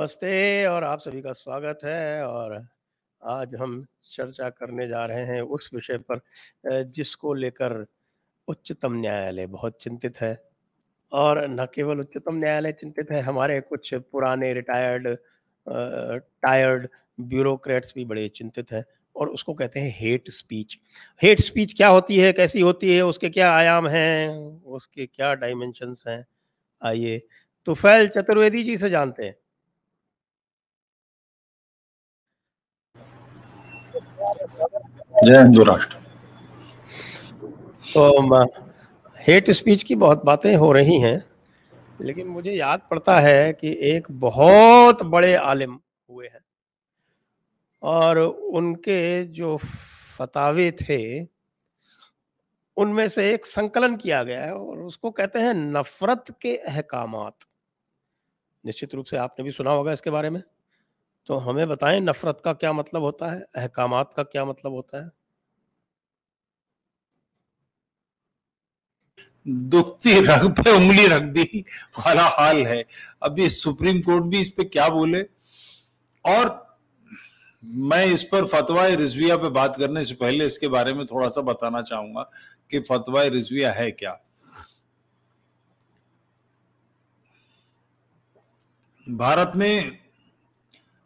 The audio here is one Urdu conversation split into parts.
نمستے اور آپ سبھی کا سواگت ہے اور آج ہم چرچا کرنے جا رہے ہیں اس وشے پر جس کو لے کر اچتم نیالیہ بہت چنتت ہے اور نہ کیول اچتم نیالیہ چنتت ہے، ہمارے کچھ پرانے ریٹائرڈ ٹائرڈ بیوروکریٹس بھی بڑے چنتت ہیں اور اس کو کہتے ہیں ہیٹ اسپیچ ہیٹ اسپیچ کیا ہوتی ہے؟ کیسی ہوتی ہے؟ اس کے کیا آیام ہیں؟ اس کے کیا ڈائمینشنس ہیں؟ آئیے، تو فیل چترویدی جی سے جانتے ہیں۔ جے ہند راشٹر۔ تو ہیٹ اسپیچ کی بہت باتیں ہو رہی ہیں، لیکن مجھے یاد پڑتا ہے کہ ایک بہت بڑے عالم ہوئے ہیں۔ اور ان کے جو فتاوے تھے، ان میں سے ایک سنکلن کیا گیا ہے اور اس کو کہتے ہیں نفرت کے احکامات۔ نشچت روپ سے آپ نے بھی سنا ہوگا اس کے بارے میں۔ تو ہمیں بتائیں نفرت کا کیا مطلب ہوتا ہے؟ احکامات کا کیا مطلب ہوتا ہے؟ دکھتی رگ پہ انگلی رکھ دی، والا حال ہے۔ اب یہ سپریم کورٹ بھی اس پہ کیا بولے؟ اور میں اس پر فتوی رضویہ پہ بات کرنے سے پہلے اس کے بارے میں تھوڑا سا بتانا چاہوں گا کہ فتوی رضویہ ہے کیا۔ بھارت میں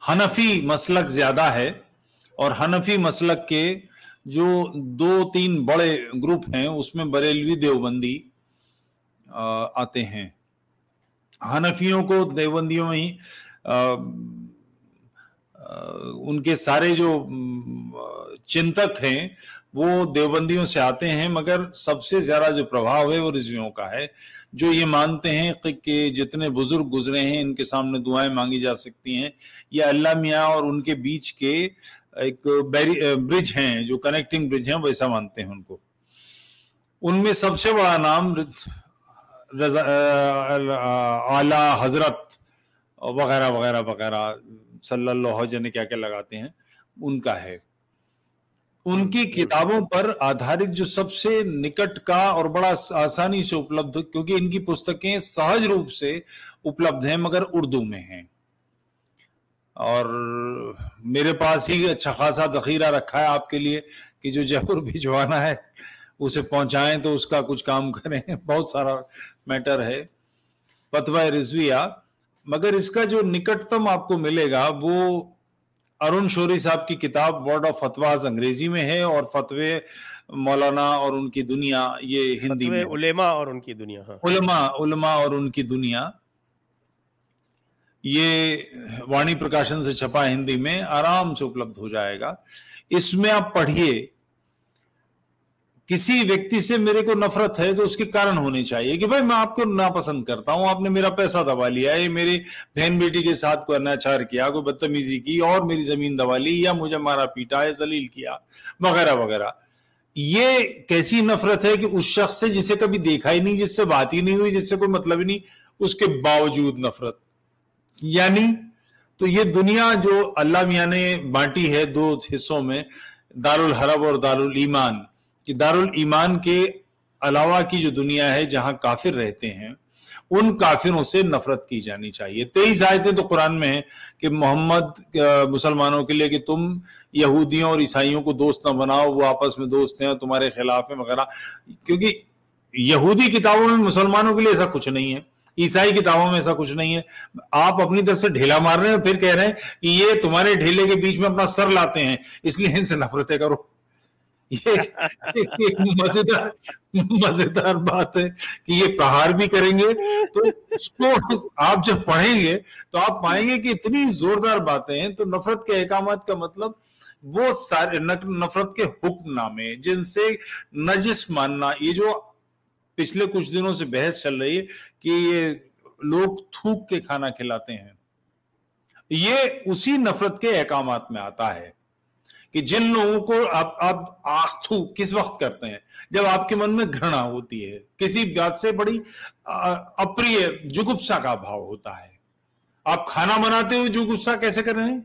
ہنفی مسلک زیادہ ہے اور ہنفی مسلک کے جو دو تین بڑے گروپ ہیں، اس میں بریلوی دیوبندی آتے ہیں۔ ہنفیوں کو دیوبندیوں ہی ان کے سارے جو چنتک ہیں، وہ دیوبندیوں سے آتے ہیں، مگر سب سے زیادہ جو پربھاؤ ہے، وہ رضویوں کا ہے۔ جو یہ مانتے ہیں کہ جتنے بزرگ گزرے ہیں، ان کے سامنے دعائیں مانگی جا سکتی ہیں۔ یا اللہ میاں اور ان کے بیچ کے ایک برج ہیں، جو کنیکٹنگ برج ہیں، ویسا مانتے ہیں ان کو۔ ان میں سب سے بڑا نام اعلی حضرت وغیرہ وغیرہ وغیرہ، صلی اللہ علیہ نے کیا کیا لگاتے ہیں، ان کا ہے۔ ان کی جی۔ کتابوں پر آدھارت جو سب سے نکٹ کا اور بڑا آسانی سے اپلبدھ کیونکہ ان کی پستکیں سہج روپ سے اپلبدھ ہیں مگر اردو میں ہیں۔ اور میرے پاس ہی اچھا خاصا ذخیرہ رکھا ہے آپ کے لیے کہ جو جے بھجوانا ہے اسے پہنچائیں تو اس کا کچھ کام کریں۔ بہت سارا میٹر ہے۔ پتوہ رضویہ مگر اس کا جو نکٹتم آپ کو ملے گا وہ ارون شوری صاحب کی کتاب ورڈ آف فتواز انگریزی میں ہے اور فتوے مولانا اور ان کی دنیا یہ ہندی میں علماء اور ان کی دنیا ہاں۔ علماء علماء اور ان کی دنیا۔ یہ وانی پرکاشن سے چھپا ہندی میں آرام سے اپلبدھ ہو جائے گا۔ اس میں آپ پڑھیے۔ کسی ویکتی سے میرے کو نفرت ہے تو اس کے کارن ہونی چاہیے کہ بھائی میں آپ کو ناپسند کرتا ہوں، آپ نے میرا پیسہ دبا لیا ہے میرے بہن بیٹی کے ساتھ کوئی اناچار کیا، کوئی بدتمیزی کی اور میری زمین دبا لی یا مجھے مارا پیٹا ہے ذلیل کیا، وغیرہ وغیرہ۔ یہ کیسی نفرت ہے کہ اس شخص سے جسے کبھی دیکھا ہی نہیں، جس سے بات ہی نہیں ہوئی، جس سے کوئی مطلب ہی نہیں، اس کے باوجود نفرت۔ یعنی تو یہ دنیا جو اللہ میاں نے بانٹی ہے دو حصوں میں دار الحرب اور دار الایمان کہ دارالایمان کے علاوہ کی جو دنیا ہے جہاں کافر رہتے ہیں، ان کافروں سے نفرت کی جانی چاہیے۔ تیئیس آیتیں تو قرآن میں ہیں کہ محمد مسلمانوں کے لیے کہ تم یہودیوں اور عیسائیوں کو دوست نہ بناؤ، وہ آپس میں دوست ہیں، تمہارے خلاف ہیں وغیرہ۔ کیونکہ یہودی کتابوں میں مسلمانوں کے لیے ایسا کچھ نہیں ہے، عیسائی کتابوں میں ایسا کچھ نہیں ہے۔ آپ اپنی طرف سے ڈھیلا مار رہے ہیں پھر کہہ رہے ہیں کہ یہ تمہارے ڈھیلے کے بیچ میں اپنا سر لاتے ہیں، اس لیے ان سے نفرتیں کرو۔ مزیدار مزیدار بات ہے کہ یہ پرہار بھی کریں گے تو اس کو آپ جب پڑھیں گے تو آپ پائیں گے کہ اتنی زوردار باتیں ہیں تو نفرت کے احکامات کا مطلب وہ سارے نفرت کے حکم نامے جن سے نجس ماننا، یہ جو پچھلے کچھ دنوں سے بحث چل رہی ہے کہ یہ لوگ تھوک کے کھانا کھلاتے ہیں، یہ اسی نفرت کے احکامات میں آتا ہے۔ کہ جن لوگوں کو آپ آپ آختو کس وقت کرتے ہیں؟ جب آپ کے من میں گھنا ہوتی ہے، کسی بات سے بڑی اپری جگپسا کا بھاؤ ہوتا ہے۔ آپ کھانا بناتے ہوئے جگپسا کیسے کر رہے ہیں؟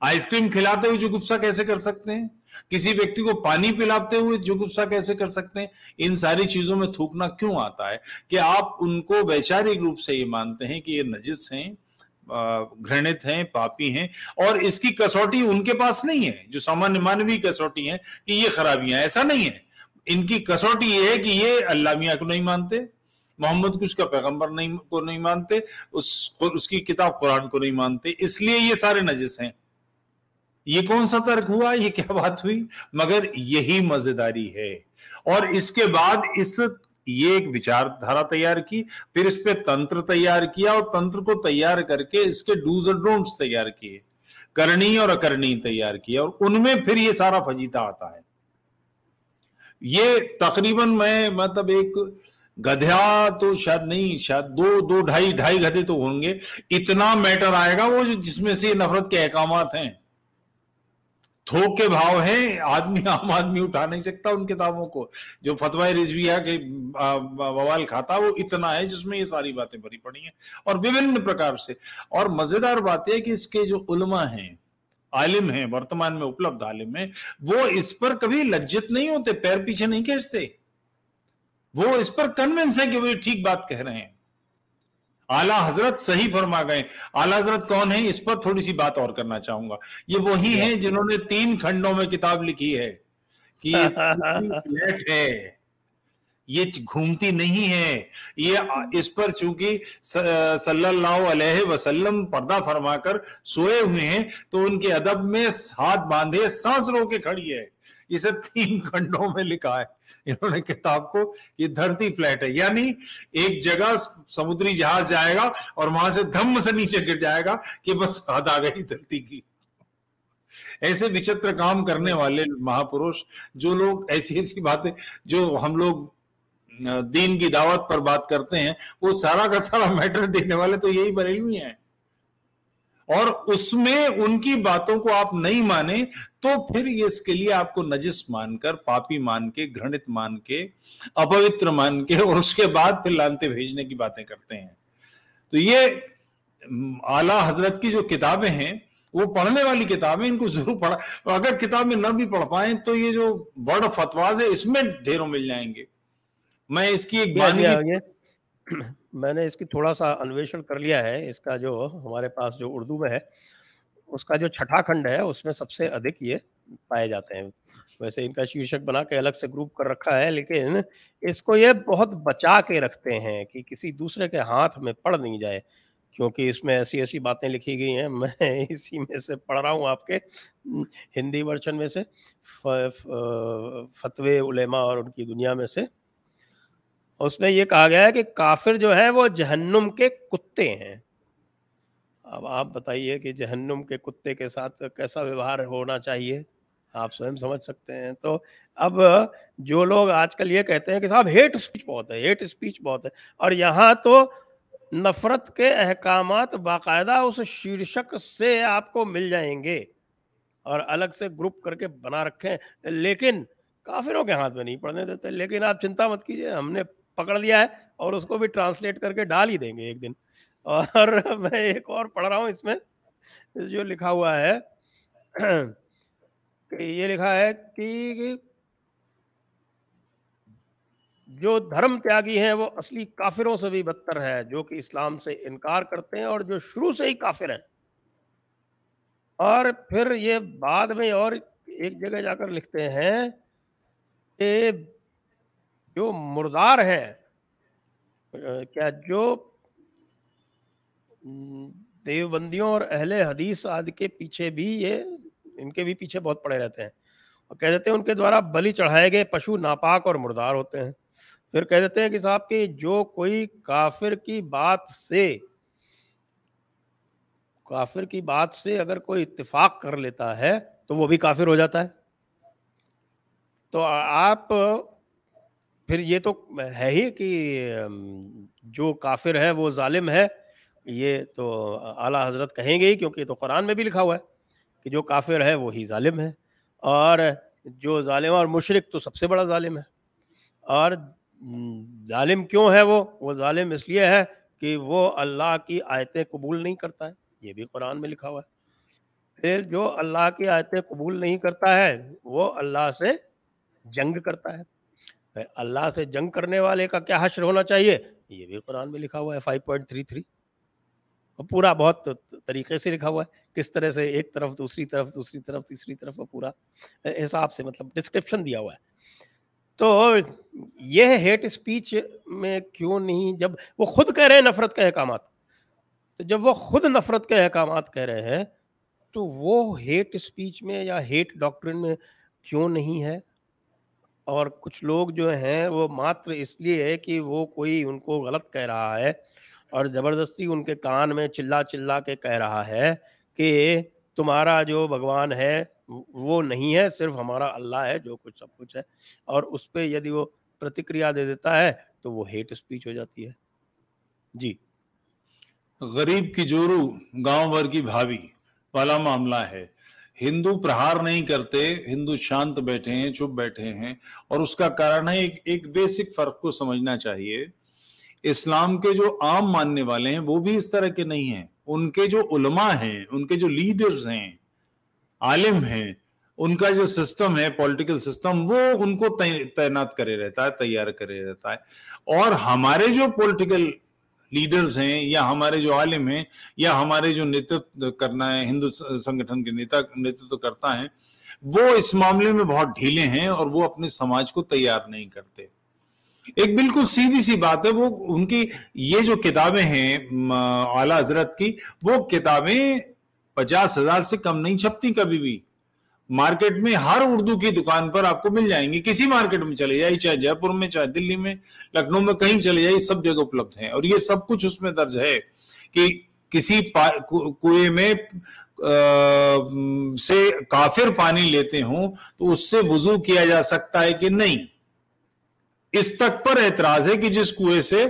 آئس کریم کھلاتے ہوئے جگپسا کیسے کر سکتے ہیں؟ کسی ویکتی کو پانی پلاتے ہوئے جگپسا کیسے کر سکتے ہیں؟ ان ساری چیزوں میں تھوکنا کیوں آتا ہے؟ کہ آپ ان کو ویچارک روپ سے یہ مانتے ہیں کہ یہ نجس ہیں گھرنت ہیں، پاپی ہیں، اور اس کی کسوٹی ان کے پاس نہیں ہے، جو سامان مانوی کسوٹی ہے کہ یہ خرابیاں ایسا نہیں ہے۔ ان کی کسوٹی یہ ہے کہ یہ اللہ میاں کو نہیں مانتے، محمد کچھ کا پیغمبر نہیں، کو نہیں مانتے، اس اس کی کتاب قرآن کو نہیں مانتے، اس لیے یہ سارے نجس ہیں۔ یہ کون سا ترک ہوا؟ یہ کیا بات ہوئی؟ مگر یہی مزیداری ہے۔ اور اس کے بعد اس یہ ایک وچار دھارا تیار کی، پھر اس پہ تنتر تیار کیا اور تنتر کو تیار کر کے اس کے ڈوز اور ڈونٹس تیار کیے، کرنی اور اکرنی تیار کیا اور ان میں پھر یہ سارا فجیتا آتا ہے۔ یہ تقریباً میں مطلب ایک گدھیا تو شاید نہیں، شاید دو دو ڈھائی ڈھائی گدھے تو ہوں گے۔ اتنا میٹر آئے گا وہ جس میں سے نفرت کے احکامات ہیں۔ تھوک کے بھاؤ ہیں، آدمی، عام آدمی اٹھا نہیں سکتا ان کتابوں کو۔ جو فتوی رضویہ کے بوال کھاتا، وہ اتنا ہے جس میں یہ ساری باتیں بھری پڑی ہیں۔ اور وبھن پرکار سے۔ اور مزیدار بات ہے کہ اس کے جو علماء ہیں، عالم ہیں، ورتمان میں اپلبدھ عالم ہیں، وہ اس پر کبھی لجت نہیں ہوتے، پیر پیچھے نہیں کھینچتے۔ وہ اس پر کنونس ہے کہ وہ ٹھیک بات کہہ رہے ہیں۔ اعلیٰ حضرت صحیح فرما گئے۔ اعلیٰ حضرت کون ہے اس پر تھوڑی سی بات اور کرنا چاہوں گا۔ یہ وہی ہیں جنہوں نے تین کھنڈوں میں کتاب لکھی ہے کہ ہے۔ یہ گھومتی نہیں ہے۔ یہ اس پر چونکہ صلی اللہ علیہ وسلم پردہ فرما کر سوئے ہوئے ہیں تو ان کے ادب میں ہاتھ باندھے سانس رو کے کھڑی ہے۔ اسے تین کھنڈوں میں لکھا ہے۔ انہوں نے کتاب کو یہ دھرتی فلیٹ ہے۔ یعنی ایک جگہ سمندری جہاز جائے گا اور وہاں سے دھم سے نیچے گر جائے گا کہ بس حد آ گئی دھرتی کی۔ ایسے وچتر کام کرنے والے مہاپروش، جو لوگ ایسی ایسی باتیں، جو ہم لوگ دین کی دعوت پر بات کرتے ہیں، وہ سارا کا سارا میٹر دینے والے تو یہی بریلوی ہیں۔ اور اس میں ان کی باتوں کو آپ نہیں مانیں تو پھر یہ اس کے لیے آپ کو نجس مان کر پاپی مان کے گھنت مان کے اپوتر مان کے اور اس کے بعد پھر لانتے بھیجنے کی باتیں کرتے ہیں۔ تو یہ اعلی حضرت کی جو کتابیں ہیں وہ پڑھنے والی کتابیں ان کو ضرور پڑھا اگر کتابیں نہ بھی پڑھ پائیں تو یہ جو ورڈ فتواز ہے اس میں ڈھیروں مل جائیں گے۔ میں اس کی ایک میں نے اس کی تھوڑا سا انویشن کر لیا ہے، اس کا جو ہمارے پاس جو اردو میں ہے، اس کا جو چھٹا کھنڈ ہے، اس میں سب سے ادھک یہ پائے جاتے ہیں۔ ویسے ان کا شیرشک بنا کے الگ سے گروپ کر رکھا ہے، لیکن اس کو یہ بہت بچا کے رکھتے ہیں کہ کسی دوسرے کے ہاتھ میں پڑ نہیں جائے۔ کیونکہ اس میں ایسی ایسی باتیں لکھی گئی ہیں، میں اسی میں سے پڑھ رہا ہوں آپ کے ہندی ورچن میں سے فتوے علماء اور ان کی دنیا میں سے۔ اس میں یہ کہا گیا ہے کہ کافر جو ہے وہ جہنم کے کتے ہیں۔ اب آپ بتائیے کہ جہنم کے کتے کے ساتھ کیسا ویوہار ہونا چاہیے؟ آپ سوئم سمجھ سکتے ہیں۔ تو اب جو لوگ آج کل یہ کہتے ہیں کہ صاحب ہیٹ اسپیچ بہت ہے، ہیٹ اسپیچ بہت ہے۔ اور یہاں تو نفرت کے احکامات باقاعدہ اس شیرشک سے آپ کو مل جائیں گے اور الگ سے گروپ کر کے بنا رکھیں۔ لیکن کافروں کے ہاتھ میں نہیں پڑھنے دیتے، لیکن آپ چنتا مت کیجیے ہم نے پکڑ لیا ہے اور اس کو بھی ٹرانسلیٹ کر کے ڈال ہی دیں گے ایک دن۔ اور میں ایک اور پڑھ رہا ہوں، اس میں جو لکھا ہوا ہے، کہ یہ لکھا ہے کہ جو دھرم تیاگی ہیں وہ اصلی کافروں سے بھی بدتر ہے، جو کہ اسلام سے انکار کرتے ہیں اور جو شروع سے ہی کافر ہیں۔ اور پھر یہ بعد میں اور ایک جگہ جا کر لکھتے ہیں کہ جو مردار ہے کیا جو دیوبندیوں اور اہل حدیث آد کے پیچھے بھی یہ، ان کے بھی پیچھے بہت پڑے رہتے ہیں۔ اور کہہ دیتے ہیں ان کے دوارا بلی چڑھائے گئے، پشو ناپاک اور مردار ہوتے ہیں۔ پھر کہہ دیتے ہیں کہ صاحب کہ جو کوئی کافر کی بات سے، کافر کی بات سے اگر کوئی اتفاق کر لیتا ہے تو وہ بھی کافر ہو جاتا ہے۔ تو آپ پھر یہ تو ہے ہی کہ جو کافر ہے، وہ ظالم ہے۔ یہ تو اعلیٰ حضرت کہیں گے ہی، کیونکہ یہ تو قرآن میں بھی لکھا ہوا ہے کہ جو کافر ہے، وہی ظالم ہے۔ اور جو ظالم اور مشرق تو سب سے بڑا ظالم ہے۔ اور ظالم کیوں ہے وہ؟ وہ ظالم اس لیے ہے کہ وہ اللہ کی آیتیں قبول نہیں کرتا ہے۔ یہ بھی قرآن میں لکھا ہوا ہے۔ پھر جو اللہ کی آیتیں قبول نہیں کرتا ہے، وہ اللہ سے جنگ کرتا ہے۔ اللہ سے جنگ کرنے والے کا کیا حشر ہونا چاہیے؟ یہ بھی قرآن میں لکھا ہوا ہے فائیو پوائنٹ تھری تھری پورا بہت طریقے سے لکھا ہوا ہے۔ کس طرح سے ایک طرف، دوسری طرف دوسری طرف، تیسری طرف پورا حساب سے مطلب ڈسکرپشن دیا ہوا ہے۔ تو یہ ہیٹ اسپیچ میں کیوں نہیں؟ جب وہ خود کہہ رہے ہیں نفرت کے احکامات۔ تو جب وہ خود نفرت کے احکامات کہہ رہے ہیں، تو وہ ہیٹ اسپیچ میں یا ہیٹ ڈاکٹرن میں کیوں نہیں ہے؟ اور کچھ لوگ جو ہیں وہ ماتر اس لیے ہے کہ وہ کوئی ان کو غلط کہہ رہا ہے اور زبردستی ان کے کان میں چلا چلا کے کہہ رہا ہے کہ تمہارا جو بھگوان ہے وہ نہیں ہے، صرف ہمارا اللہ ہے، جو کچھ سب کچھ ہے۔ اور اس پہ یدی وہ پرتکریا دے دیتا ہے تو وہ ہیٹ اسپیچ ہو جاتی ہے۔ جی۔ غریب کی جورو، گاؤں بھر کی بھابی والا معاملہ ہے۔ ہندو پرہار نہیں کرتے، ہندو شانت بیٹھے ہیں، چپ بیٹھے ہیں، اور اس کا کارن ہے ایک ایک بیسک فرق کو سمجھنا چاہیے۔ اسلام کے جو عام ماننے والے ہیں، وہ بھی اس طرح کے نہیں ہیں۔ ان کے جو علماء ہیں، ان کے جو لیڈرز ہیں، عالم ہیں، ان کا جو سسٹم ہے پولیٹیکل سسٹم وہ ان کو تعینات کرے رہتا ہے، تیار کرے رہتا ہے۔ اور ہمارے جو پولیٹیکل لیڈرز ہیں یا ہمارے جو عالم ہیں یا ہمارے جو نیتو کرنا ہے، ہندو سنگھن کے نیتا نیتو کرتا ہے، وہ اس معاملے میں بہت ڈھیلے ہیں اور وہ اپنے سماج کو تیار نہیں کرتے۔ ایک بالکل سیدھی سی بات ہے، وہ ان کی یہ جو کتابیں ہیں اعلی حضرت کی، وہ کتابیں پچاس ہزار سے کم نہیں چھپتی کبھی بھی۔ مارکیٹ میں ہر اردو کی دکان پر آپ کو مل جائیں گے کسی مارکیٹ میں چلے جائے، چاہے جے پور میں، چاہے دلی میں، لکھنؤ میں، کہیں چلے جائے سب جگہ اپلبدھ ہیں۔ اور یہ سب کچھ اس میں درج ہے کہ کسی کنویں میں سے کافر پانی لیتے ہوں تو اس سے وضو کیا جا سکتا ہے کہ نہیں؟ اس تک پر اعتراض ہے کہ جس کنویں سے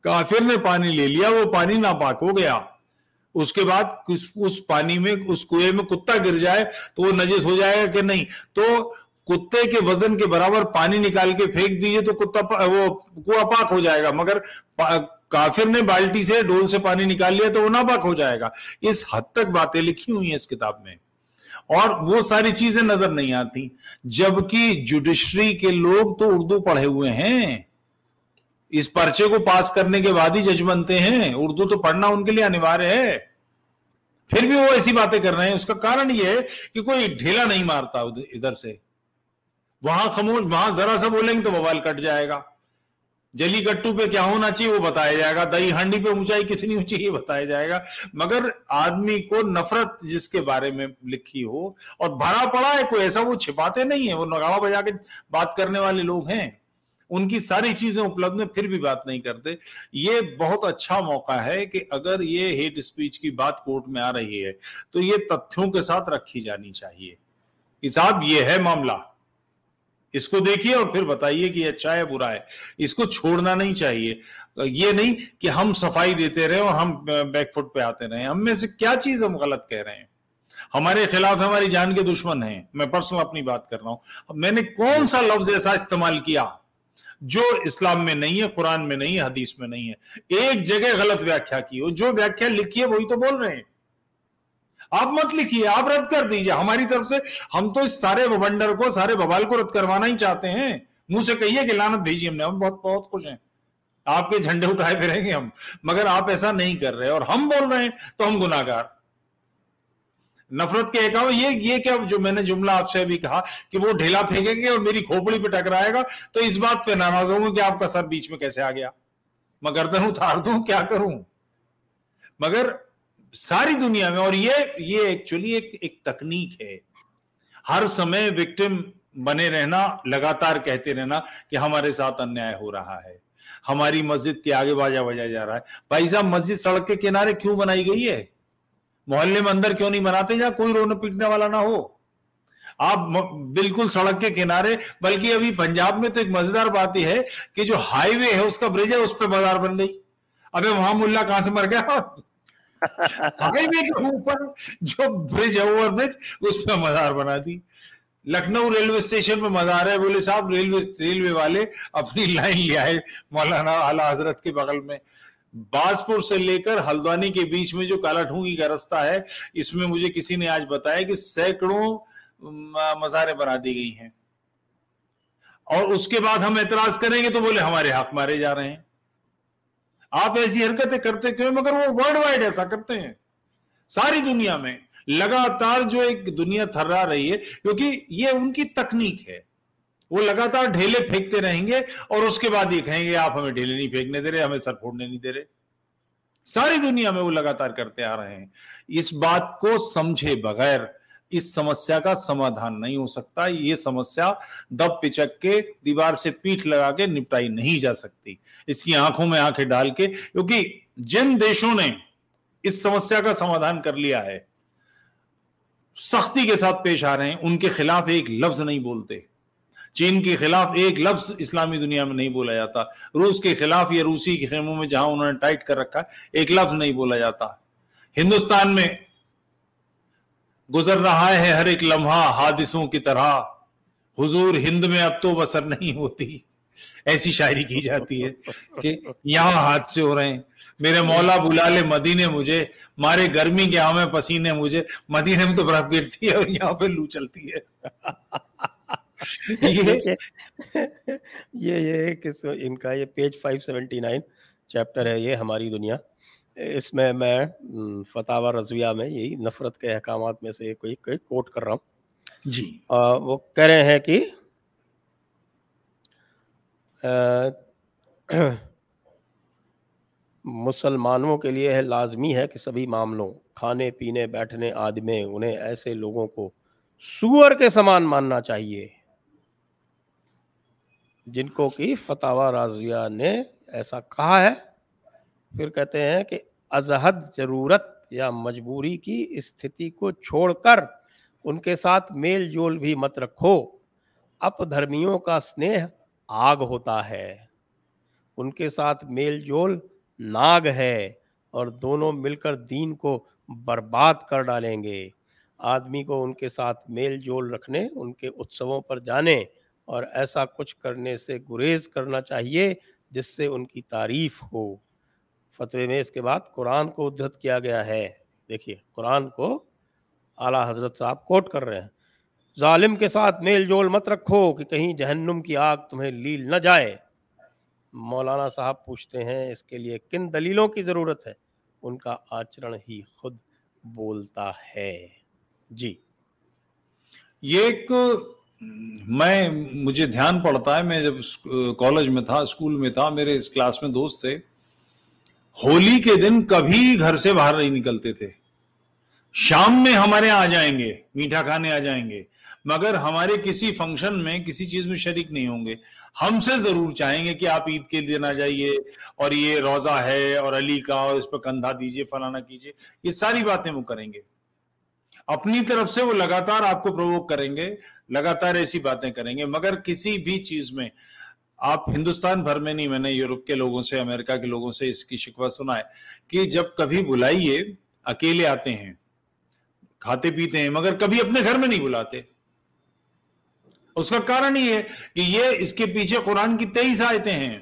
کافر نے پانی لے لیا، وہ پانی ناپاک ہو گیا۔ اس کے بعد اس پانی میں اس کنویں میں کتا گر جائے تو وہ نجس ہو جائے گا کہ نہیں؟ تو کتے کے وزن کے برابر پانی نکال کے پھینک دیجیے تو کتا وہ کنواں پاک ہو جائے گا۔ مگر کافر نے بالٹی سے ڈول سے پانی نکال لیا تو وہ ناپاک ہو جائے گا۔ اس حد تک باتیں لکھی ہوئی ہیں اس کتاب میں۔ اور وہ ساری چیزیں نظر نہیں آتی۔ جبکہ جوڈیشری کے لوگ تو اردو پڑھے ہوئے ہیں۔ اس پرچے کو پاس کرنے کے بعد ہی جج بنتے ہیں۔ اردو تو پڑھنا ان کے لیے انوار ہے۔ پھر بھی وہ ایسی باتیں کر رہے ہیں۔ اس کا کارن یہ ہے کہ کوئی ڈھیلا نہیں مارتا ادھر سے۔ وہاں خموش وہاں ذرا سا بولیں گے تو موبائل کٹ جائے گا۔ جلی کٹو پہ کیا ہونا چاہیے وہ بتایا جائے گا۔ دہی ہانڈی پہ اونچائی کتنی اونچی یہ بتایا جائے گا۔ مگر آدمی کو نفرت جس کے بارے میں لکھی ہو اور بھرا پڑا ہے کوئی ایسا، وہ چھپاتے نہیں ہے وہ نگاڑا بجا کے بات کرنے والے لوگ ہیں۔ ان کی ساری چیزیں اپلبدھ میں پھر بھی بات نہیں کرتے۔ یہ بہت اچھا موقع ہے کہ اگر یہ ہیٹ اسپیچ کی بات کورٹ میں آ رہی ہے، تو یہ تتھیوں کے ساتھ رکھی جانی چاہیے۔ حساب یہ ہے معاملہ۔ اس کو دیکھیے اور پھر بتائیے کہ اچھا ہے برا ہے۔ اس کو چھوڑنا نہیں چاہیے۔ یہ نہیں کہ ہم صفائی دیتے رہے اور ہم بیک فٹ پہ آتے رہے۔ ہم میں سے کیا چیز ہم غلط کہہ رہے ہیں؟ ہمارے خلاف ہماری جان کے دشمن ہیں۔ میں پرسنل اپنی بات کر رہا ہوں۔ میں نے کون سا لفظ ایسا استعمال کیا؟ جو اسلام میں نہیں ہے، قرآن میں نہیں ہے، حدیث میں نہیں ہے، ایک جگہ غلط ویاخیا کی ہو، جو ویاخیا لکھی ہے وہی تو بول رہے ہیں۔ آپ مت لکھیے، آپ رد کر دیجیے۔ ہماری طرف سے ہم تو اس سارے ببنڈر کو، سارے ببال کو رد کروانا ہی چاہتے ہیں۔ منہ سے کہیے کہ لانت بھیجیے ہم نے، ہم بہت بہت خوش ہیں۔ آپ کے جھنڈے اٹھائے پھریں گے ہم، مگر آپ ایسا نہیں کر رہے اور ہم بول رہے ہیں تو ہم گناگار نفرت کے ایک یہ یہ کیا جو میں نے جملہ آپ سے ابھی کہا کہ وہ ڈھیلا پھینکیں گے اور میری کھوپڑی پہ ٹکرائے گا، تو اس بات پہ ناراض ہوں گے کہ آپ کا سر بیچ میں کیسے آ گیا۔ میں گردن اتار دوں، کیا کروں؟ مگر ساری دنیا میں، اور یہ یہ ایکچولی ایک ایک تکنیک ہے۔ ہر سمے وکٹم بنے رہنا، لگاتار کہتے رہنا کہ ہمارے ساتھ انیائے ہو رہا ہے۔ ہماری مسجد کے آگے باجا بجایا جا رہا ہے۔ بھائی صاحب، مسجد سڑک کے کنارے کیوں بنائی گئی ہے؟ محلے میں اندر کیوں نہیں بناتے جہاں کوئی رونے پیٹنے والا نہ ہو؟ آپ بالکل سڑک کے کنارے بلکہ ابھی پنجاب میں تو ایک مزیدار بات یہ ہے کہ جو ہائی وے ہے اس کا برج ہے اس پہ بازار بن گئی۔ ابھی وہاں ملا کہاں سے مر گیا؟ ہائی وے کے اوپر جو برج ہے اوور برج اس پہ مزار بنا دی۔ لکھنؤ ریلوے اسٹیشن پہ مزار ہے بولے صاحب ریلوے ریلوے والے اپنی لائن لے آئے مولانا اعلیٰ حضرت کے بغل میں۔ بازپور سے لے کر ہلدوانی کے بیچ میں جو کالا ٹھونگی کا رستہ ہے، اس میں مجھے کسی نے آج بتایا کہ سینکڑوں مزاریں بنا دی گئی ہیں۔ اور اس کے بعد ہم اعتراض کریں گے تو بولے ہمارے حق مارے جا رہے ہیں۔ آپ ایسی حرکتیں کرتے کیوں مگر وہ ورلڈ وائڈ ایسا کرتے ہیں۔ ساری دنیا میں لگاتار جو ایک دنیا تھرا رہی ہے، کیونکہ یہ ان کی تکنیک ہے۔ وہ لگاتار ڈھیلے پھینکتے رہیں گے اور اس کے بعد یہ کہیں گے آپ ہمیں ڈھیلے نہیں پھینکنے دے رہے، ہمیں سر پھوڑنے نہیں دے رہے۔ ساری دنیا میں وہ لگاتار کرتے آ رہے ہیں۔ اس بات کو سمجھے بغیر اس سمسیا کا سمادھان نہیں ہو سکتا۔ یہ سمسیا دب پچک کے دیوار سے پیٹھ لگا کے نپٹائی نہیں جا سکتی۔ اس کی آنکھوں میں آنکھیں ڈال کے، کیونکہ جن دیشوں نے اس سمسیا کا سمادھان کر لیا ہے، سختی کے ساتھ پیش آ رہے ہیں۔ ان کے خلاف ایک لفظ نہیں بولتے۔ چین کے خلاف ایک لفظ اسلامی دنیا میں نہیں بولا جاتا۔ روس کے خلاف یا روسی کے خیموں میں جہاں انہوں نے ٹائٹ کر رکھا، ایک لفظ نہیں بولا جاتا۔ ہندوستان میں گزر رہا ہے ہر ایک لمحہ حادثوں کی طرح۔ حضور ہند میں اب تو بسر نہیں ہوتی۔ ایسی شاعری کی جاتی ہے کہ یہاں حادثے ہو رہے ہیں۔ میرے مولا بلا لے مدینے مجھے، مارے گرمی کے آمے پسینے مجھے۔ مدینے میں تو برف گرتی ہے اور یہاں پہ لو چلتی ہے۔ یہ یہ کہ ان کا یہ پیج 579 چیپٹر ہے یہ ہماری دنیا۔ اس میں میں فتح رضویہ میں یہی نفرت کے احکامات میں سے کوئی کوئی کوٹ کر رہا ہوں۔ جی۔ وہ کہہ رہے ہیں کہ مسلمانوں کے لیے ہے لازمی ہے کہ سبھی معاملوں کھانے پینے بیٹھنے آدمی انہیں ایسے لوگوں کو سور کے سامان ماننا چاہیے۔ جن کو کہ فتح رازیہ نے ایسا کہا ہے، پھر کہتے ہیں کہ ازہد ضرورت یا مجبوری کی استھتی کو چھوڑ کر ان کے ساتھ میل جول بھی مت رکھو۔ اپ دھرمیوں کا سنیہ آگ ہوتا ہے۔ ان کے ساتھ میل جول ناگ ہے اور دونوں مل کر دین کو برباد کر ڈالیں گے۔ آدمی کو ان کے ساتھ میل جول رکھنے، ان کے اتسووں پر جانے۔ اور ایسا کچھ کرنے سے گریز کرنا چاہیے جس سے ان کی تعریف ہو۔ فتوے میں اس کے بعد قرآن کو ادھت کیا گیا ہے۔ دیکھیے، قرآن کو اعلیٰ حضرت صاحب کوٹ کر رہے ہیں۔ ظالم کے ساتھ میل جول مت رکھو کہ کہیں جہنم کی آگ تمہیں لیل نہ جائے۔ مولانا صاحب پوچھتے ہیں، اس کے لیے کن دلیلوں کی ضرورت ہے؟ ان کا آچرن ہی خود بولتا ہے۔ جی۔ یہ ایک میں مجھے دھیان پڑتا ہے، میں جب کالج میں تھا، اسکول میں تھا، میرے اس کلاس میں دوست تھے۔ ہولی کے دن کبھی گھر سے باہر نہیں نکلتے تھے۔ شام میں ہمارے آ جائیں گے، میٹھا کھانے آ جائیں گے، مگر ہمارے کسی فنکشن میں کسی چیز میں شریک نہیں ہوں گے۔ ہم سے ضرور چاہیں گے کہ آپ عید کے دن آ جائیے اور یہ روزہ ہے اور علی کا اور اس پہ کندھا دیجیے، فلانا کیجیے۔ یہ ساری باتیں وہ کریں گے۔ اپنی طرف سے وہ لگاتار آپ کو پروک کریں گے۔ لگاتار ایسی باتیں کریں گے۔ مگر کسی بھی چیز میں آپ ہندوستان بھر میں نہیں، میں نے یورپ کے لوگوں سے، امریکہ کے لوگوں سے اس کی شکوہ سنا ہے کہ جب کبھی بلائیے، اکیلے آتے ہیں، کھاتے پیتے ہیں، مگر کبھی اپنے گھر میں نہیں بلاتے۔ اس کا کارن یہ ہے کہ یہ اس کے پیچھے قرآن کی تیئیس آیتیں ہیں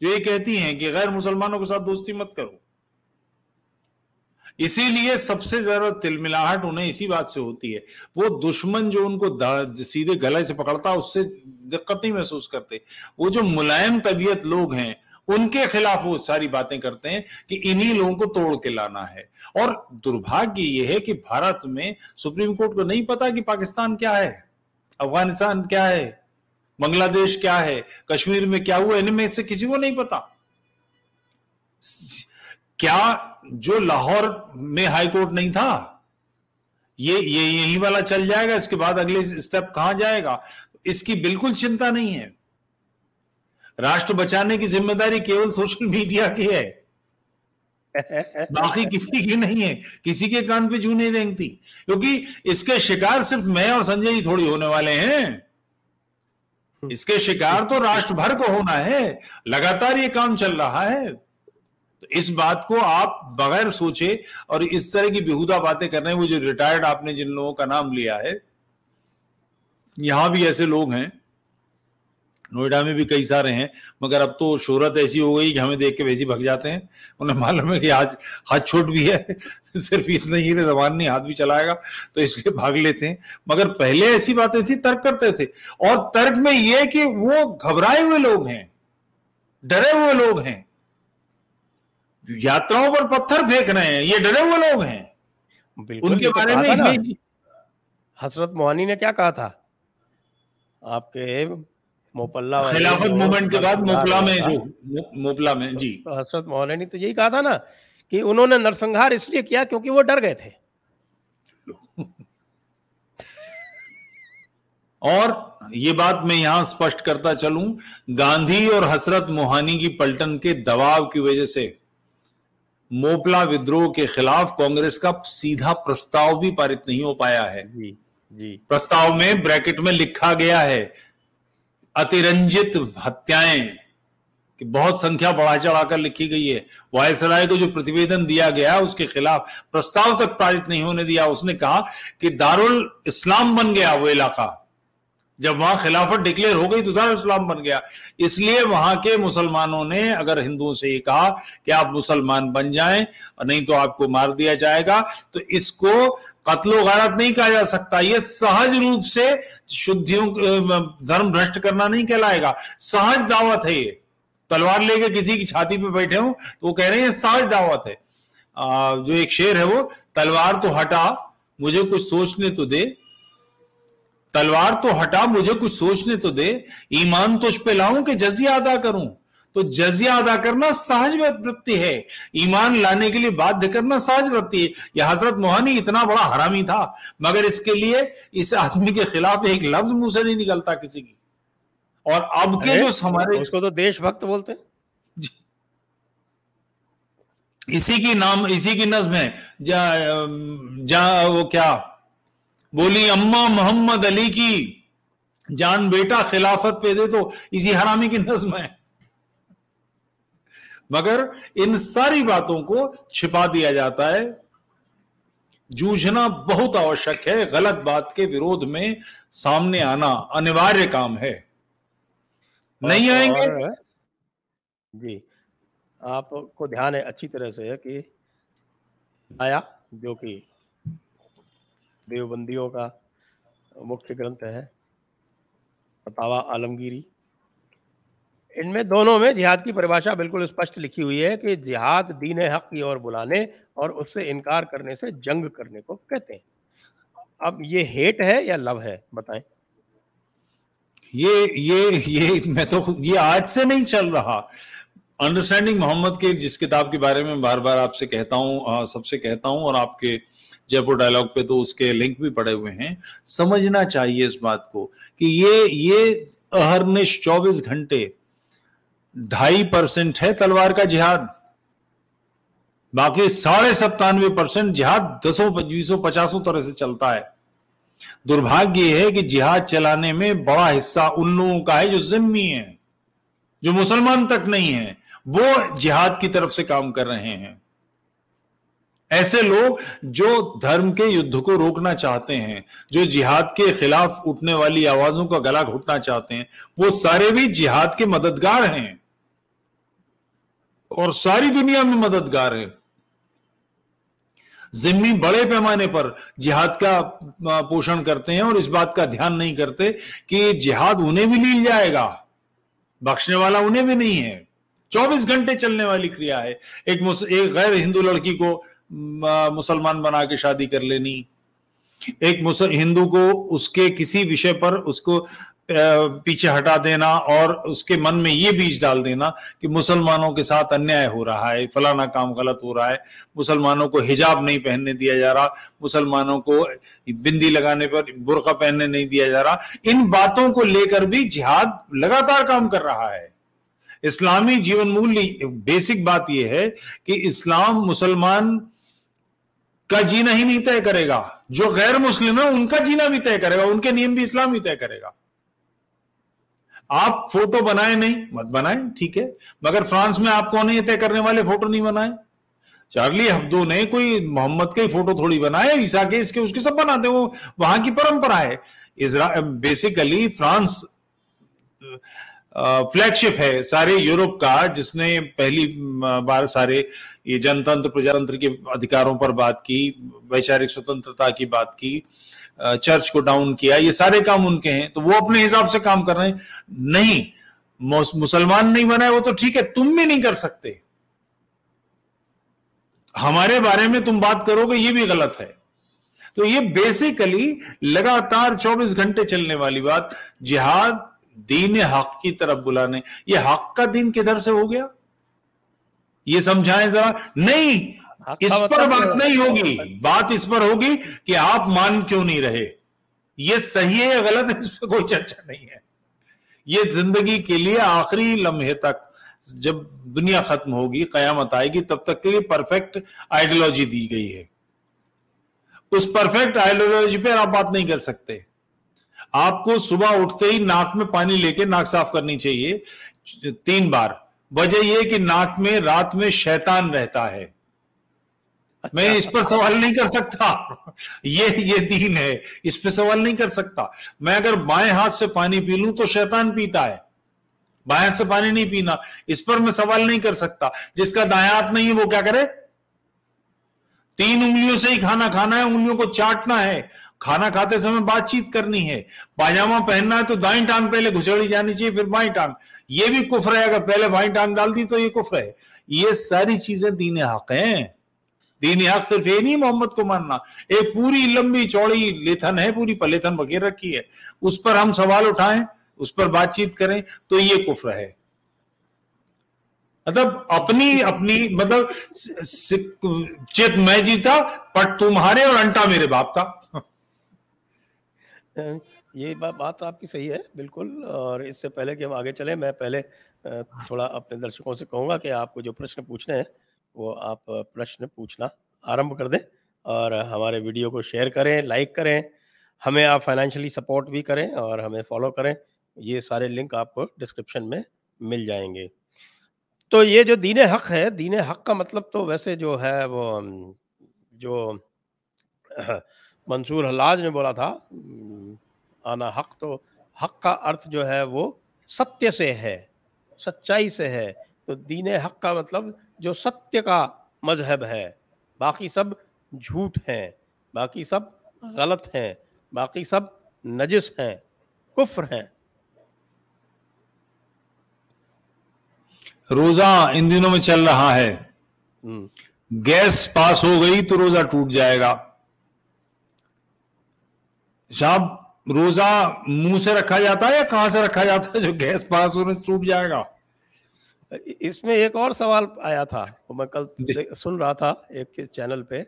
جو یہ کہتی ہیں کہ غیر مسلمانوں کے ساتھ دوستی مت کرو۔ اسی لیے سب سے زیادہ تل ملاحٹ انہیں اسی بات سے ہوتی ہے۔ وہ دشمن جو ان کو سیدھے گلے سے پکڑتا، اس سے دقت نہیں محسوس کرتے۔ وہ جو ملائم طبیعت لوگ ہیں، ان کے خلاف وہ ساری باتیں کرتے ہیں کہ انہی لوگوں کو توڑ کے لانا ہے۔ اور دربھاگیہ یہ ہے کہ بھارت میں سپریم کورٹ کو نہیں پتا کہ پاکستان کیا ہے، افغانستان کیا ہے، بنگلہ دیش کیا ہے، کشمیر میں کیا ہوا، ان میں سے کسی کو نہیں پتا۔ کیا جو لاہور میں ہائی کورٹ نہیں تھا؟ یہ یہی والا چل جائے گا، اس کے بعد اگلے اسٹیپ کہاں جائے گا؟ اس کی بالکل چنتا نہیں ہے۔ راشٹر بچانے کی ذمہ داری کیول سوشل میڈیا کی ہے۔ باقی کسی کی نہیں ہے۔ کسی کے کان پہ جو نہیں رینگتی کیونکہ اس کے شکار صرف میں اور سنجے ہی تھوڑی ہونے والے ہیں۔ اس کے شکار تو راشٹر بھر کو ہونا ہے۔ لگاتار یہ کام چل رہا ہے۔ تو اس بات کو آپ بغیر سوچے اور اس طرح کی بےحدہ باتیں کر رہے ہیں، وہ جو ریٹائرڈ آپ نے جن لوگوں کا نام لیا ہے، یہاں بھی ایسے لوگ ہیں، نوئیڈا میں بھی کئی سارے ہیں، مگر اب تو شہرت ایسی ہو گئی کہ ہمیں دیکھ کے ویسی بھگ جاتے ہیں۔ انہیں معلوم ہے کہ آج ہاتھ چھوٹ بھی ہے، صرف اتنا ہی زبان نہیں، ہاتھ بھی چلائے گا، تو اس لیے بھاگ لیتے ہیں۔ مگر پہلے ایسی باتیں تھی ترک کرتے تھے۔ اور ترک میں یہ کہ وہ گھبرائے ہوئے لوگ ہیں، ڈرے ہوئے لوگ ہیں۔ یاتراؤں پر پتھر پھینک رہے ہیں یہ ڈرے ہوئے لوگ ہیں۔ ان کے بارے میں حسرت موہانی نے کیا کہا تھا؟ آپ کے موپلہ خلافت مومنٹ کے بعد موپلا میں جو موپلا میں جی۔ حسرت موہانی نے تو یہی کہا تھا نا کہ انہوں نے نرسنگھار اس لیے کیا کیونکہ وہ ڈر گئے تھے۔ اور یہ بات میں یہاں سپشٹ کرتا چلوں گاندھی اور حسرت موہانی کی پلٹن کے دباؤ کی وجہ سے موپلا ودروہ کے خلاف کانگریس کا سیدھا پرستاؤ بھی پارت نہیں ہو پایا ہے۔ جی جی۔ پرستاؤ میں بریکٹ میں لکھا گیا ہے اترنجت ہتیائیں کہ بہت سنکھیا بڑھا چڑھا کر لکھی گئی ہے۔ وائس رائے کو جو پرتیویدن دیا گیا اس کے خلاف پرستاؤ تک پارت نہیں ہونے دیا۔ اس نے کہا کہ دارالاسلام بن گیا وہ علاقہ۔ جب وہاں خلافت ڈکلیئر ہو گئی تو دار اسلام بن گیا۔ اس لیے وہاں کے مسلمانوں نے اگر ہندوؤں سے یہ کہا کہ آپ مسلمان بن جائیں اور نہیں تو آپ کو مار دیا جائے گا، تو اس کو قتل و غارت نہیں کہا جا سکتا۔ یہ سہج روپ سے شدھیوں، دھرم بھرشٹ کرنا نہیں کہلائے گا۔ سہج دعوت ہے یہ۔ تلوار لے کے کسی کی چھاتی پہ بیٹھے ہوں تو وہ کہہ رہے ہیں سہج دعوت ہے۔ جو ایک شیر ہے وہ، تلوار تو ہٹا، مجھے کچھ سوچنے تو دے۔ تلوار تو ہٹا مجھے کچھ سوچنے تو دے۔ ایمان تو پہ لاؤں کہ جزیہ ادا کروں۔ تو جزیہ ادا کرنا سہج وتی ہے۔ ایمان لانے کے لیے بات کرنا سہج وتی ہے۔ یہ حضرت موہانی اتنا بڑا حرامی تھا مگر اس کے لیے اس آدمی کے خلاف ایک لفظ منہ سے نہیں نکلتا کسی کی۔ اور اب کے جو ہمارے اس کو تو دیش بھکت بولتے جی۔ اسی کی نام اسی کی نظم ہے۔ جہاں وہ کیا؟ بولی اما محمد علی کی جان بیٹا خلافت پہ دے تو اسی حرامی کی نظم ہے۔ مگر ان ساری باتوں کو چھپا دیا جاتا ہے۔ جوجھنا بہت آوشک ہے غلط بات کے ورود میں سامنے آنا انوار کام ہے۔ نہیں آئیں گے؟ جی آپ کو دھیان ہے اچھی طرح سے کہ آیا جو کہ دیوبندیوں کا مکھ گرنتھ ہے فتاوا عالمگیری۔ ان میں دونوں میں جہاد کی پریباشا بالکل اسپشٹ لکھی ہوئی ہے کہ جہاد دین حق کی اور بلانے اور اس سے انکار کرنے سے جنگ کرنے کو کہتے ہیں۔ اب یہ ہیٹ ہے یا لو ہے بتائیں؟ یہ یہ یہ، میں تو یہ آج سے نہیں چل رہا۔ انڈرسٹینڈنگ محمد کے جس کتاب کے بارے میں بار بار آپ سے کہتا ہوں سب سے کہتا ہوں اور آپ کے جے پور ڈائلگ پہ تو اس کے لنک بھی پڑے ہوئے ہیں سمجھنا چاہیے اس بات کو کہ یہ یہ اہرنش چوبیس گھنٹے ڈھائی پرسنٹ ہے تلوار کا جہاد باقی ساڑھے ستانوے پرسنٹ جہاد دسوں پچیسوں پچاسوں طرح سے چلتا ہے دربھاگیہ یہ ہے کہ جہاد چلانے میں بڑا حصہ ان لوگوں کا ہے جو ذمی ہے جو مسلمان تک نہیں ہے وہ جہاد کی طرف سے کام کر رہے ہیں۔ ایسے لوگ جو دھرم کے یدھ کو روکنا چاہتے ہیں، جو جہاد کے خلاف اٹھنے والی آوازوں کا گلا گھٹنا چاہتے ہیں، وہ سارے بھی جہاد کے مددگار ہیں۔ اور ساری دنیا میں مددگار ہیں ذمی بڑے پیمانے پر جہاد کا پوشن کرتے ہیں اور اس بات کا دھیان نہیں کرتے کہ جہاد انہیں بھی لی جائے گا، بخشنے والا انہیں بھی نہیں ہے۔ چوبیس گھنٹے چلنے والی کریا ہے۔ ایک غیر ہندو لڑکی کو مسلمان بنا کے شادی کر لینی۔ ایک ہندو کو اس کے کسی وشے پر اس کو پیچھے ہٹا دینا اور اس کے من میں یہ بیج ڈال دینا کہ مسلمانوں کے ساتھ انیائے ہو رہا ہے فلانا کام غلط ہو رہا ہے۔ مسلمانوں کو حجاب نہیں پہننے دیا جا رہا۔ مسلمانوں کو بندی لگانے پر برقع پہننے نہیں دیا جا رہا۔ ان باتوں کو لے کر بھی جہاد لگاتار کام کر رہا ہے۔ اسلامی جیون مول بیسک بات یہ ہے کہ اسلام مسلمان کا جینا ہی نہیں طے کرے گا۔ جو غیر مسلم ہے ان کا جینا بھی طے کرے گا، ان کے نیم بھی اسلام ہی طے کرے گا۔ آپ فوٹو بنائے نہیں، مت بنائے ٹھیک ہے۔ مگر فرانس میں آپ کون طے کرنے والے فوٹو نہیں بنائے چارلی ہبدو نے کوئی محمد کے فوٹو تھوڑی بنائے عیسا کے اس کے اس کے سب بناتے وہ وہاں کی پرمپرا ہے۔ بیسیکلی فرانس فلیگ شپ ہے سارے یورپ کا، جس نے پہلی بار سارے یہ جنتنتر پرجاتنتر کے ادھکاروں پر بات کی، ویچارک سوتنترتا کی بات کی چرچ کو ڈاؤن کیا، یہ سارے کام ان کے ہیں، تو وہ اپنے حساب سے کام کر رہے ہیں۔ نہیں مسلمان نہیں بنائے وہ تو ٹھیک ہے، تم بھی نہیں کر سکتے۔ ہمارے بارے میں تم بات کرو گے، یہ بھی غلط ہے۔ تو یہ بیسیکلی لگاتار چوبیس گھنٹے چلنے والی بات۔ جہاد دین حق کی طرف بلانے یہ حق کا دین کدھر سے ہو گیا؟ یہ سمجھائیں ذرا۔ نہیں اس پر بات نہیں ہوگی۔ بات اس پر ہوگی کہ آپ مان کیوں نہیں رہے۔ یہ صحیح ہے غلط ہے اس پہ کوئی چرچا نہیں ہے۔ یہ زندگی کے لیے آخری لمحے تک جب دنیا ختم ہوگی قیامت آئے گی تب تک کے لیے پرفیکٹ آئیڈیالوجی دی گئی ہے۔ اس پرفیکٹ آئیڈیالوجی پہ آپ بات نہیں کر سکتے۔ آپ کو صبح اٹھتے ہی ناک میں پانی لے کے ناک صاف کرنی چاہیے۔ تین بار۔ وجہ یہ کہ ناک میں رات میں شیطان رہتا ہے۔ میں اس پر سوال نہیں کر سکتا۔ یہ یہ دین ہے۔ اس پہ سوال نہیں کر سکتا۔ میں اگر بائیں ہاتھ سے پانی پی لوں تو شیطان پیتا ہے۔ بائیں سے پانی نہیں پینا۔ اس پر میں سوال نہیں کر سکتا۔ جس کا دایات نہیں ہے وہ کیا کرے؟ تین انگلیوں سے ہی کھانا کھانا ہے انگلیوں کو چاٹنا ہے۔ کھانا کھاتے سمے بات چیت کرنی ہے۔ پاجامہ پہننا ہے تو دائیں ٹانگ پہلے گھسڑی جانی چاہیے، پھر بائیں ٹانگ۔ یہ بھی کفر ہے، اگر پہلے بائیں ٹانگ ڈال دی تو یہ کفر ہے۔ یہ ساری چیزیں دین حق ہیں۔ دین حق صرف یہ نہیں محمد کو ماننا۔ ایک پوری لمبی چوڑی لیتھن ہے، پوری پلیتھن وغیرہ رکھی ہے۔ اس پر ہم سوال اٹھائیں، اس پر بات چیت کریں تو یہ کفر ہے۔ مطلب اپنی اپنی مطلب چت میں جیتا پٹ تمہارے اور انٹا میرے باپ کا۔ یہ بات آپ کی صحیح ہے، بالکل۔ اور اس سے پہلے کہ ہم آگے چلیں، میں پہلے تھوڑا اپنے درشکوں سے کہوں گا کہ آپ کو جو پرشن پوچھنے ہیں، وہ آپ پرشن پوچھنا آرمب کر دیں اور ہمارے ویڈیو کو شیئر کریں، لائک کریں، ہمیں آپ فائنینشلی سپورٹ بھی کریں اور ہمیں فالو کریں۔ یہ سارے لنک آپ کو ڈسکرپشن میں مل جائیں گے۔ تو یہ جو دین حق ہے، دین حق کا مطلب تو ویسے جو ہے وہ، جو منصور حلاج نے بولا تھا آنا حق تو حق کا ارتھ جو ہے وہ ستیہ سے ہے سچائی سے ہے۔ تو دین حق کا مطلب جو ستیہ کا مذہب ہے باقی سب جھوٹ ہیں باقی سب غلط ہیں باقی سب نجس ہیں کفر ہیں۔ روزہ ان دنوں میں چل رہا ہے۔ گیس پاس ہو گئی تو روزہ ٹوٹ جائے گا۔ صاحب روزہ منہ سے رکھا جاتا ہے یا کہاں سے رکھا جاتا ہے جو گیس پاس ہونے سے ٹوٹ جائے گا اس میں ایک اور سوال آیا تھا میں کل جی۔ سن رہا تھا ایک چینل پہ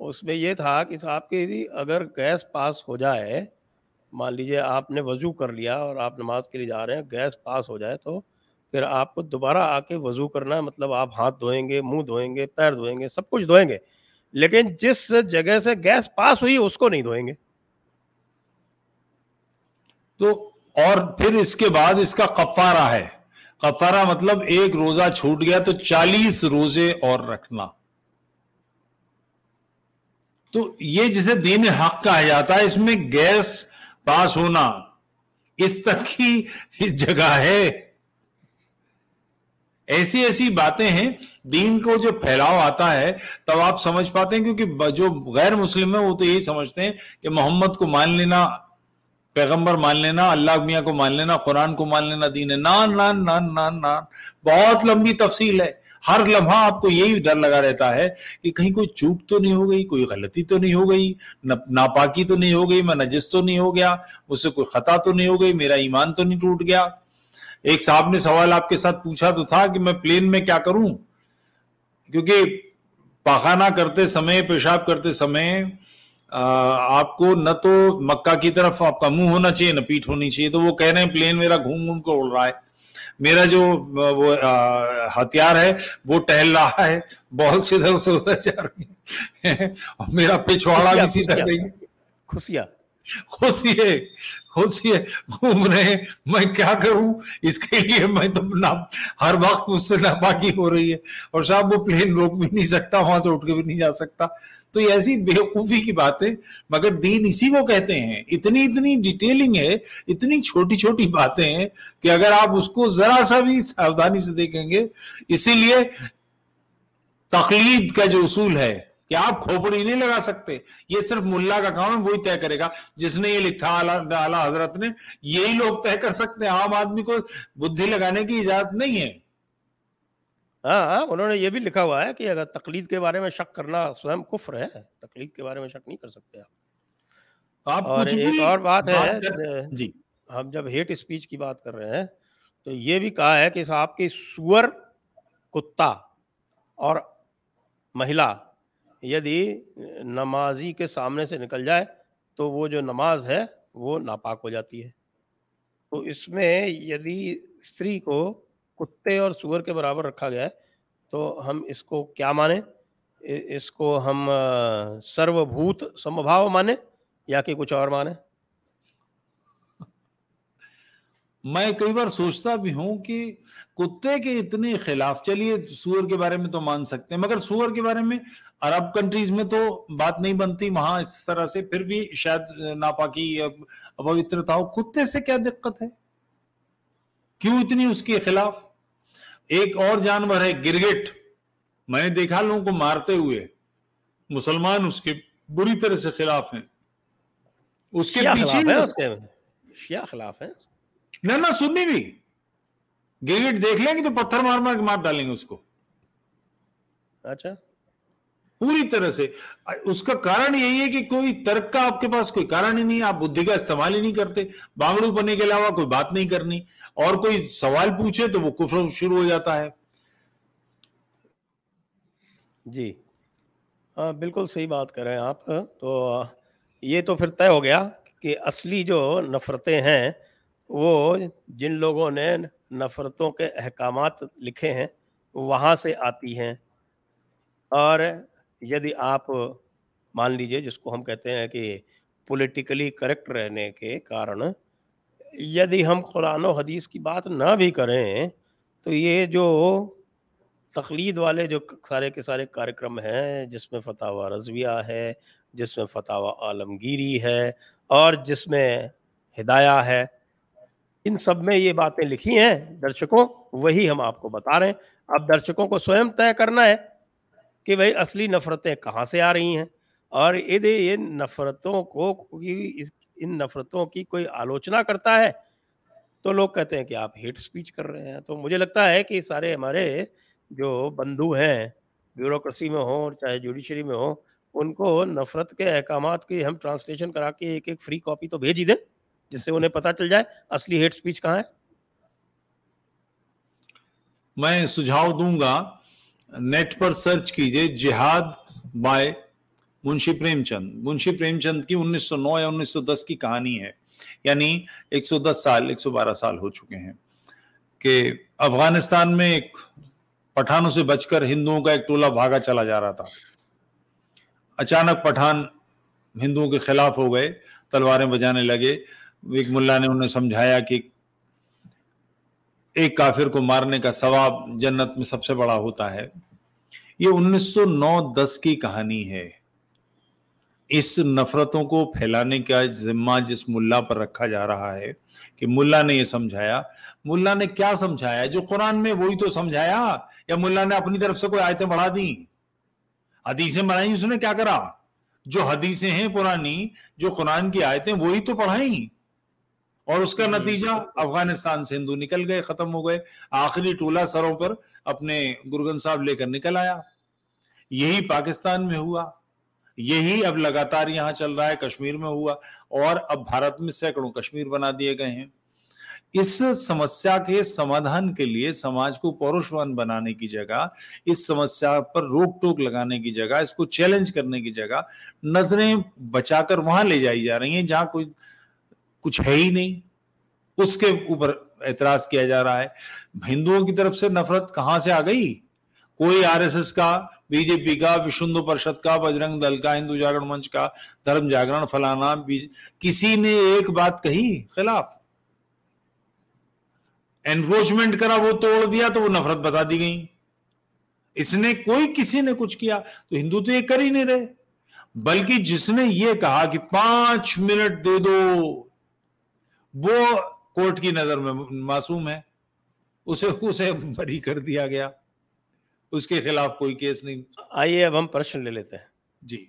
اس میں یہ تھا کہ صاحب کہ اگر گیس پاس ہو جائے مان لیجیے آپ نے وضو کر لیا اور آپ نماز کے لیے جا رہے ہیں گیس پاس ہو جائے تو پھر آپ کو دوبارہ آ کے وضو کرنا ہے مطلب آپ ہاتھ دھوئیں گے منہ دھوئیں گے پیر دھوئیں گے سب کچھ دھوئیں گے لیکن جس جگہ سے گیس پاس ہوئی اس کو نہیں دھوئیں گے تو اور پھر اس کے بعد اس کا کفارہ ہے۔ کفارہ مطلب ایک روزہ چھوٹ گیا تو چالیس روزے اور رکھنا۔ تو یہ جسے دین حق کہا جاتا ہے، اس میں گیس پاس ہونا اس تک کی جگہ ہے۔ ایسی ایسی باتیں ہیں، دین کو جو پھیلاؤ آتا ہے تب آپ سمجھ پاتے ہیں، کیونکہ جو غیر مسلم ہے وہ تو یہی سمجھتے ہیں کہ محمد کو مان لینا پیغمبر مان لینا، اللہ میاں کو مان لینا، قرآن کو مان لینا، دین ہے۔ نان نان نان نان نان۔ بہت لمبی تفصیل ہے۔ ہر لمحہ آپ کو یہی ڈر لگا رہتا ہے کہ کہیں کوئی چوک تو نہیں ہو گئی، کوئی غلطی تو نہیں ہو گئی ناپاکی تو نہیں ہو گئی میں نجس تو نہیں ہو گیا، مجھ سے کوئی خطا تو نہیں ہو گئی، میرا ایمان تو نہیں ٹوٹ گیا۔ ایک صاحب نے سوال آپ کے ساتھ پوچھا تو تھا کہ میں پلین میں کیا کروں؟ کیونکہ پاخانہ کرتے سمے، پیشاب کرتے سمے آپ کو نہ تو مکہ کی طرف آپ کا منہ ہونا چاہیے نہ پیٹ ہونی چاہیے۔ تو وہ کہہ رہے ہیں پلین میرا گھوم گھوم کو اڑ رہا ہے۔ میرا جو وہ ہتھیار ہے وہ ٹہل رہا ہے۔ بہت سے ادھر سے ادھر جا رہی ہے میرا پچھواڑا بھی سیدھا نہیں۔ خوشیاں۔ خوشی ہے خوشی ہے گھوم رہے ہیں میں کیا کروں؟ اس کے لیے میں تو ہر وقت اس سے ناپاکی ہو رہی ہے۔ اور صاحب، وہ پلین روک بھی نہیں سکتا، وہاں سے اٹھ کے بھی نہیں جا سکتا۔ تو یہ ایسی بےوقوفی کی بات ہے۔ مگر دین اسی کو کہتے ہیں۔ اتنی اتنی ڈیٹیلنگ ہے، اتنی چھوٹی چھوٹی باتیں ہیں کہ اگر آپ اس کو ذرا سا بھی ساودھانی سے دیکھیں گے، اسی لیے تقلید کا جو اصول ہے کہ آپ کھوپڑی نہیں لگا سکتے۔ یہ صرف ملا کا کام ہے وہی طے کرے گا۔ جس نے یہ لکھا اعلیٰ حضرت نے یہی لوگ طے کر سکتے ہیں۔ عام آدمی کو بدھی لگانے کی اجازت نہیں ہے۔ ہاں ہاں انہوں نے یہ بھی لکھا ہوا ہے کہ اگر تقلید کے بارے میں شک کرنا سوئم کفر ہے تقلید کے بارے میں شک نہیں کر سکتے آپ۔ اور ایک اور بات ہے جی۔ ہم جب ہیٹ اسپیچ کی بات کر رہے ہیں تو یہ بھی کہا ہے کہ آپ کی سور کتا اور مہیلا یدی نمازی کے سامنے سے نکل جائے تو وہ جو نماز ہے وہ ناپاک ہو جاتی ہے۔ تو اس میں یدی استری کو کتے اور سور کے برابر رکھا گیا ہے تو ہم اس کو کیا مانیں؟ اس کو ہم سرو بھوت سمبھاؤ مانیں یا کہ کچھ اور مانیں؟ میں کئی بار سوچتا بھی ہوں کہ کتے کے اتنے خلاف چلیے سور کے بارے میں تو مان سکتے ہیں مگر سور کے بارے میں عرب کنٹریز میں تو بات نہیں بنتی وہاں اس طرح سے پھر بھی شاید ناپاکی پوترتا ہو۔ کتے سے کیا دقت ہے؟ کیوں اتنی اس کے خلاف؟ ایک اور جانور ہے گرگٹ۔ میں نے دیکھا لوگوں کو مارتے ہوئے مسلمان اس کے بری طرح سے خلاف ہیں۔ اس کے پیچھے خلاف ہے نہ نہ سننی بھی۔ گرگٹ دیکھ لیں گے تو پتھر مار مار کے مار ڈالیں گے اس کو۔ اچھا۔ پوری طرح سے۔ اس کا کارن یہی ہے کہ کوئی ترک کا آپ کے پاس کوئی کارن ہی نہیں آپ بدھی کا استعمال ہی نہیں کرتے۔ بانگڑو بننے کے علاوہ کوئی بات نہیں کرنی۔ اور کوئی سوال پوچھے تو وہ کفر شروع ہو جاتا ہے۔ جی۔ بالکل صحیح بات کر رہے ہیں آپ۔ تو یہ تو پھر طے ہو گیا کہ اصلی جو نفرتیں ہیں وہ جن لوگوں نے نفرتوں کے احکامات لکھے ہیں وہاں سے آتی ہیں۔ اور یدی آپ مان لیجیے، جس کو ہم کہتے ہیں کہ پولیٹیکلی کریکٹ رہنے کے کارن، یدی ہم قرآن و حدیث کی بات نہ بھی کریں، تو یہ جو تقلید والے جو سارے کے سارے کارکرم ہیں، جس میں فتح و رضویہ ہے، جس میں فتح و عالمگیری ہے، اور جس میں ہدایہ ہے ان سب میں یہ باتیں لکھی ہیں، درشکوں، وہی ہم آپ کو بتا رہے ہیں۔ اب درشکوں کو سوئم طے کرنا ہے کہ بھائی اصلی نفرتیں کہاں سے آ رہی ہیں؟ اور یہ نفرتوں کو ان نفرتوں کی کوئی آلوچنا کرتا ہے؟ تو لوگ کہتے ہیں کہ آپ ہیٹ سپیچ کر رہے ہیں۔ تو مجھے لگتا ہے کہ سارے ہمارے جو بندھو ہیں، بیوروکریسی میں ہوں، چاہے جوڈیشری میں ہوں، ان کو نفرت کے احکامات کی ہم ٹرانسلیشن کرا کے ایک ایک فری کاپی تو بھیج ہی دیں۔ جس سے انہیں پتا چل جائے اصلی ہیٹ سپیچ کہاں ہے۔ میں سجھاؤ دوں گا۔ نیٹ پر سرچ کیجیے جہاد بائے منشی پریم چند منشی پریم چند کی انیس سو نو یا انیس سو دس کی کہانی ہے۔ یعنی ایک سو دس سال، ایک سو بارہ سال ہو چکے ہیں۔ کہ افغانستان میں ایک پٹھانوں سے بچ کر ہندوؤں کا ایک ٹولہ بھاگا چلا جا رہا تھا۔ اچانک پٹھان ہندوؤں کے خلاف ہو گئے، تلواریں بجانے لگے۔ ایک ملا نے انہیں سمجھایا کہ ایک کافر کو مارنے کا ثواب جنت میں سب سے بڑا ہوتا ہے۔ یہ انیس سو نو دس کی کہانی ہے۔ اس نفرتوں کو پھیلانے کا ذمہ جس ملا پر رکھا جا رہا ہے کہ ملا نے یہ سمجھایا۔ ملا نے کیا سمجھایا؟ جو قرآن میں وہی تو سمجھایا یا ملا نے اپنی طرف سے کوئی آیتیں بڑھا دی حدیثیں بڑھائی اس نے کیا کرا؟ جو حدیثیں ہیں پرانی، جو قرآن کی آیتیں وہی تو پڑھائیں۔ اور اس کا نتیجہ افغانستان سے ہندو نکل گئے ختم ہو گئے۔ آخری ٹولہ سروں پر اپنے گرگن صاحب لے کر نکل آیا۔ یہی پاکستان میں ہوا۔ یہی اب لگاتار یہاں چل رہا ہے کشمیر میں ہوا۔ اور اب بھارت میں سینکڑوں کشمیر بنا دیے گئے ہیں۔ اس سمسیا کے سمادھان کے لیے سماج کو پوروشوان بنانے کی جگہ اس سمسیا پر روک ٹوک لگانے کی جگہ اس کو چیلنج کرنے کی جگہ نظریں بچا کر وہاں لے جائی جا رہی ہیں جہاں کوئی کچھ ہے ہی نہیں۔ اس کے اوپر اعتراض کیا جا رہا ہے۔ ہندوؤں کی طرف سے نفرت کہاں سے آ گئی؟ کوئی آر ایس ایس کا بی جے پی کا، وشندو پرشد کا، بجرنگ دل کا، ہندو جاگرن منچ کا، دھرم جاگرن، فلانا کسی نے ایک بات کہی؟ خلاف۔ انکروچمنٹ کرا، وہ توڑ دیا تو وہ نفرت بتا دی گئی اس نے کوئی کسی نے کچھ کیا؟ تو ہندو تو یہ کر ہی نہیں رہے۔ بلکہ جس نے یہ کہا کہ پانچ منٹ دے دو۔ وہ کورٹ کی نظر میں معصوم ہے اسے اسے بری کر دیا گیا۔ اس کے خلاف کوئی کیس نہیں۔ آئیے اب ہم پرشن لے لیتے ہیں۔ جی۔